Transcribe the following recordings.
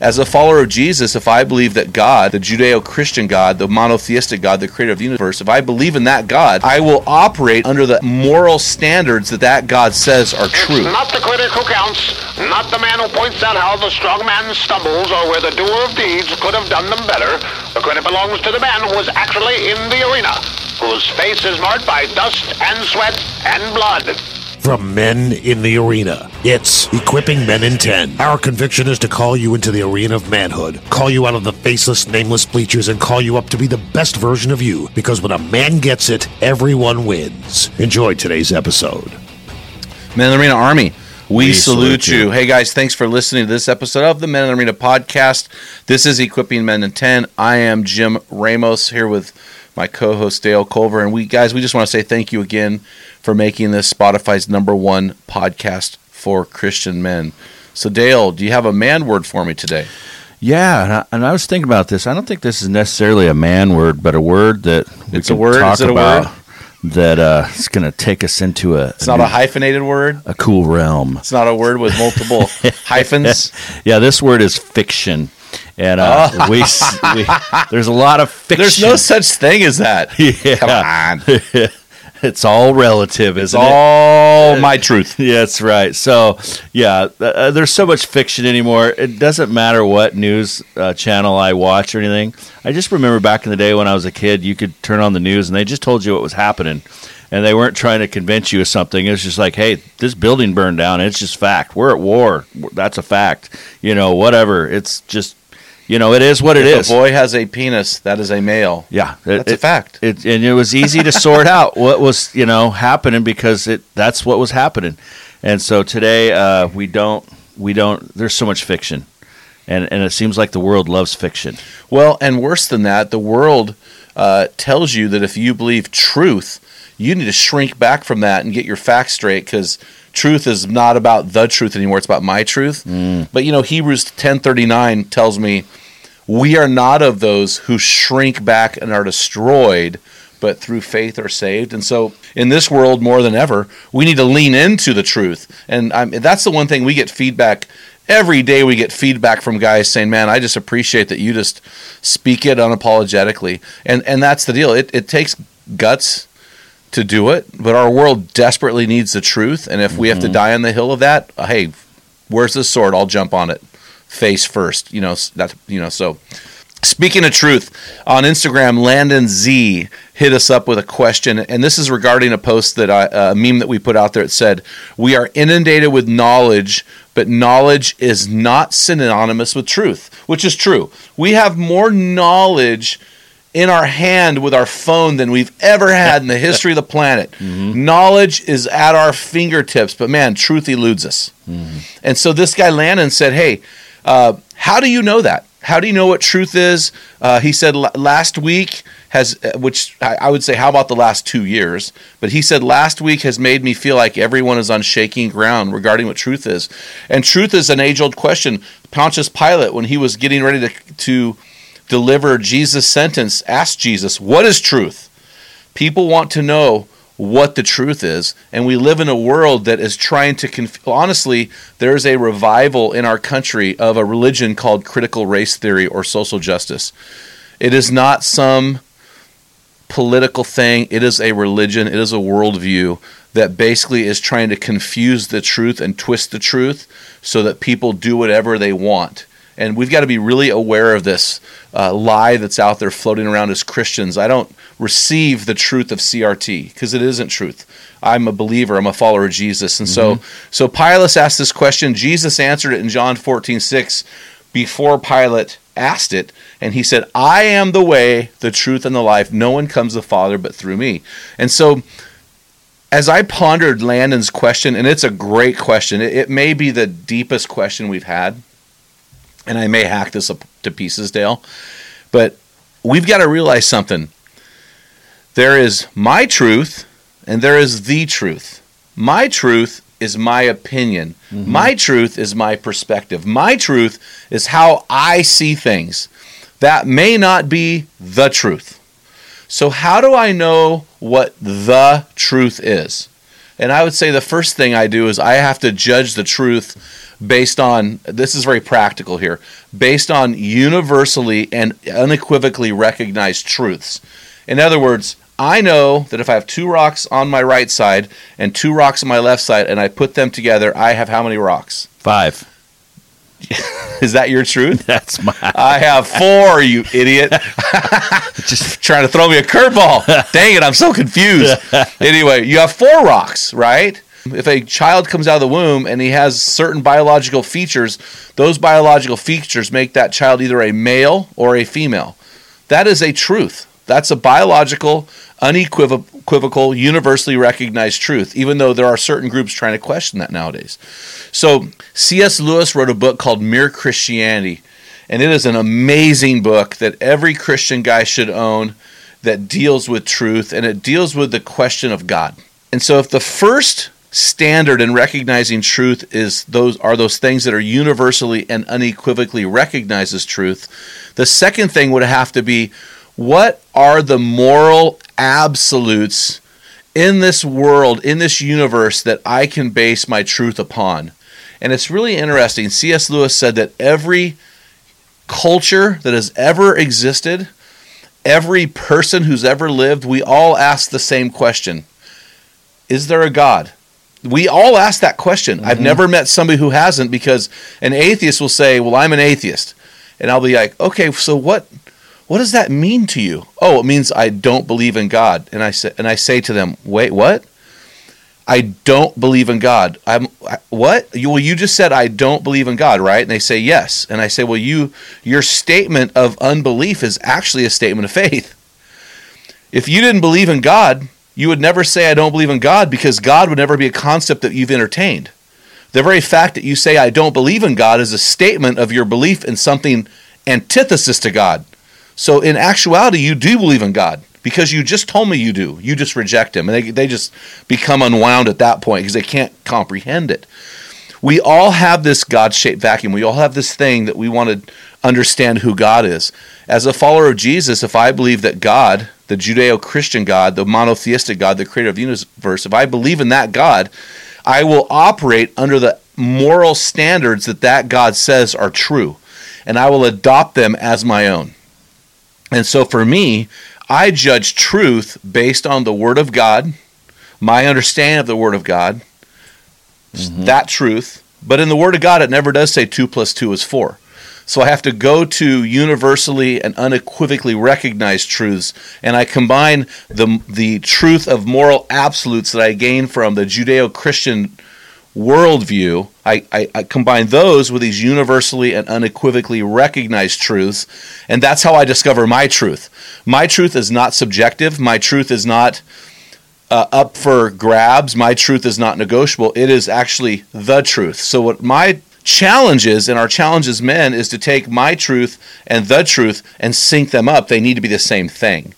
As a follower of Jesus, if I believe that God, the Judeo Christian God, the monotheistic God, the creator of the universe, if I believe in that God, I will operate under the moral standards that that God says are true. It's not the critic who counts, not the man who points out how the strong man stumbles or where the doer of deeds could have done them better. The credit belongs to the man who was actually in the arena, whose face is marked by dust and sweat and blood. From men in the arena, it's Equipping Men in 10. Our conviction is to call you into the arena of manhood, call you out of the faceless, nameless bleachers, and call you up to be the best version of you. Because when a man gets it, everyone wins. Enjoy today's episode. Men in the Arena Army. We, We salute, salute you. you. Hey guys, thanks for listening to this episode of the Men in the Arena podcast. This is Equipping Men in 10. I am Jim Ramos here with my co-host Dale Culver and we guys, we just want to say thank you again for making this Spotify's number 1 podcast for Christian men. So Dale, do you have a man word for me today? Yeah, and I, and I was thinking about this. I don't think this is necessarily a man word, but a word that we It's a word? talk a about word? that uh, is going to take us into a It's not a hyphenated word. a cool realm. It's not a word with multiple hyphens. Yeah, this word is fiction, and uh, we, we there's a lot of fiction. There's no such thing as that. Yeah. Come on. it's all relative, It's isn't it? all my truth. Yeah, that's right. So, yeah, uh, there's so much fiction anymore. It doesn't matter what news uh, channel I watch or anything. I just remember back in the day when I was a kid, you could turn on the news and they just told you what was happening. And they weren't trying to convince you of something. It was just like, hey, this building burned down. It's just fact. We're at war. That's a fact. You know, whatever. It's just, you know, it is what it if is. a boy has a penis, that is a male. Yeah, it- That's a fact. It, and it was easy to sort out what was you know happening because it that's what was happening. And so today uh, we don't we don't. There's so much fiction, and and it seems like the world loves fiction. Well, and worse than that, the world uh, tells you that if you believe truth, you need to shrink back from that and get your facts straight because truth is not about the truth anymore. It's about my truth. Mm. But you know, Hebrews ten thirty nine tells me we are not of those who shrink back and are destroyed. But through faith are saved, and so in this world more than ever, we need to lean into the truth. And I'm, that's the one thing we get feedback every day we get feedback from guys saying, "Man, I just appreciate that you just speak it unapologetically." And and that's the deal. It it takes guts to do it, but our world desperately needs the truth. And if we have to die on the hill of that, uh, hey, where's the sword? I'll jump on it, face first. You know that. You know so. Speaking of truth, on Instagram, Landon Z hit us up with a question, and this is regarding a post that I, a meme that we put out there. It said, "We are inundated with knowledge, but knowledge is not synonymous with truth," which is true. We have more knowledge in our hand with our phone than we've ever had in the history of the planet. Knowledge is at our fingertips, but man, truth eludes us. And so this guy Landon said, "Hey, uh, how do you know that? How do you know what truth is?" Uh, he said, "Last week has, uh, which I, would say, how about the last two years?" But he said, "Last week has made me feel like everyone is on shaking ground regarding what truth is, and truth is an age-old question." Pontius Pilate, when he was getting ready to to deliver Jesus' sentence, ask Jesus, "What is truth?" People want to know what the truth is, and we live in a world that is trying to. Conf- Honestly, there is a revival in our country of a religion called critical race theory or social justice. It is not some political thing. It is a religion. It is a worldview that basically is trying to confuse the truth and twist the truth so that people do whatever they want. And we've got to be really aware of this uh, lie that's out there floating around as Christians. I don't receive the truth of CRT because it isn't truth. I'm a believer. I'm a follower of Jesus, and so so Pilate asked this question. Jesus answered it in John 14, 6 before Pilate asked it, and he said, "I am the way, the truth, and the life. No one comes to the Father but through me." And so as I pondered Landon's question, and it's a great question, it, it may be the deepest question we've had, and I may hack this up to pieces, Dale, but we've got to realize something. There is my truth, and there is the truth. My truth is my opinion. Mm-hmm. My truth is my perspective. My truth is how I see things. That may not be the truth. So, how do I know what the truth is? And I would say the first thing I do is I have to judge the truth based on this is very practical here based on universally and unequivocally recognized truths. In other words, I know that if I have two rocks on my right side and two rocks on my left side and I put them together, I have how many rocks? Five. Is that your truth? That's my. I have four, you idiot. Just trying to throw me a curveball. Dang it, I'm so confused. Anyway, you have four rocks, right? If a child comes out of the womb and he has certain biological features, those biological features make that child either a male or a female. That is a truth. That's a biological, unequivocal, universally recognized truth, even though there are certain groups trying to question that nowadays. So, C.S. Lewis wrote a book called Mere Christianity, and it is an amazing book that every Christian guy should own that deals with truth and it deals with the question of God. And so, if the first standard in recognizing truth is those are those things that are universally and unequivocally recognized as truth, the second thing would have to be what are the moral absolutes in this world, in this universe, that I can base my truth upon? And it's really interesting. C.S. Lewis said that every culture that has ever existed, every person who's ever lived, we all ask the same question Is there a God? We all ask that question. I've mm-hmm. never met somebody who hasn't because an atheist will say, Well, I'm an atheist. And I'll be like, Okay, so what what does that mean to you? Oh, it means I don't believe in God. And I say and I say to them, "Wait, what?" I don't believe in God. I'm I- what? You, well, you just said I don't believe in God, right? And they say yes. And I say, "Well, you your statement of unbelief is actually a statement of faith. If you didn't believe in God, you would never say I don't believe in God because God would never be a concept that you've entertained. The very fact that you say I don't believe in God is a statement of your belief in something antithesis to God. So in actuality, you do believe in God because you just told me you do. You just reject Him, and they they just become unwound at that point because they can't comprehend it. We all have this God-shaped vacuum. We all have this thing that we want to understand who God is. As a follower of Jesus, if I believe that God, the Judeo-Christian God, the monotheistic God, the creator of the universe, if I believe in that God, I will operate under the moral standards that that God says are true, and I will adopt them as my own. And so for me, I judge truth based on the Word of God, my understanding of the Word of God, mm-hmm. that truth. But in the Word of God, it never does say 2 plus 2 is 4. So I have to go to universally and unequivocally recognized truths, and I combine the, the truth of moral absolutes that I gain from the Judeo Christian worldview, I, I, I combine those with these universally and unequivocally recognized truths, and that's how I discover my truth. My truth is not subjective. My truth is not uh, up for grabs. My truth is not negotiable. It is actually the truth. So, what my challenge is, and our challenge as men, is to take my truth and the truth and sync them up. They need to be the same thing.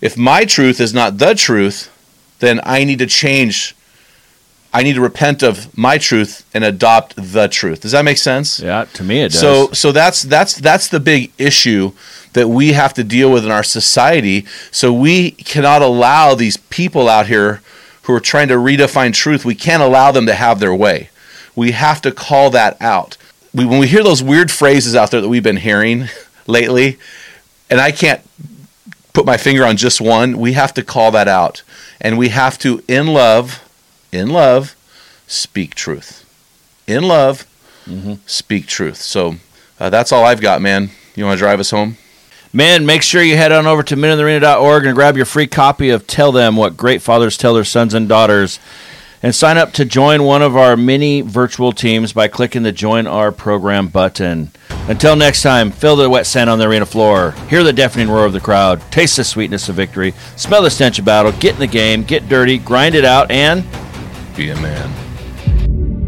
If my truth is not the truth, then I need to change. I need to repent of my truth and adopt the truth. Does that make sense? Yeah, to me it does. So so that's that's that's the big issue that we have to deal with in our society. So we cannot allow these people out here who are trying to redefine truth. We can't allow them to have their way. We have to call that out. We, when we hear those weird phrases out there that we've been hearing lately, and I can't put my finger on just one, we have to call that out. And we have to, in love, in love, speak truth. In love, speak truth. So uh, that's all I've got, man. You want to drive us home? Man, make sure you head on over to meninthearena.org and grab your free copy of Tell Them What Great Fathers Tell Their Sons and Daughters. And sign up to join one of our many virtual teams by clicking the Join Our Program button. Until next time, feel the wet sand on the arena floor, hear the deafening roar of the crowd, taste the sweetness of victory, smell the stench of battle, get in the game, get dirty, grind it out, and Be a man.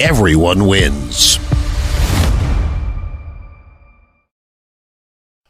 everyone wins.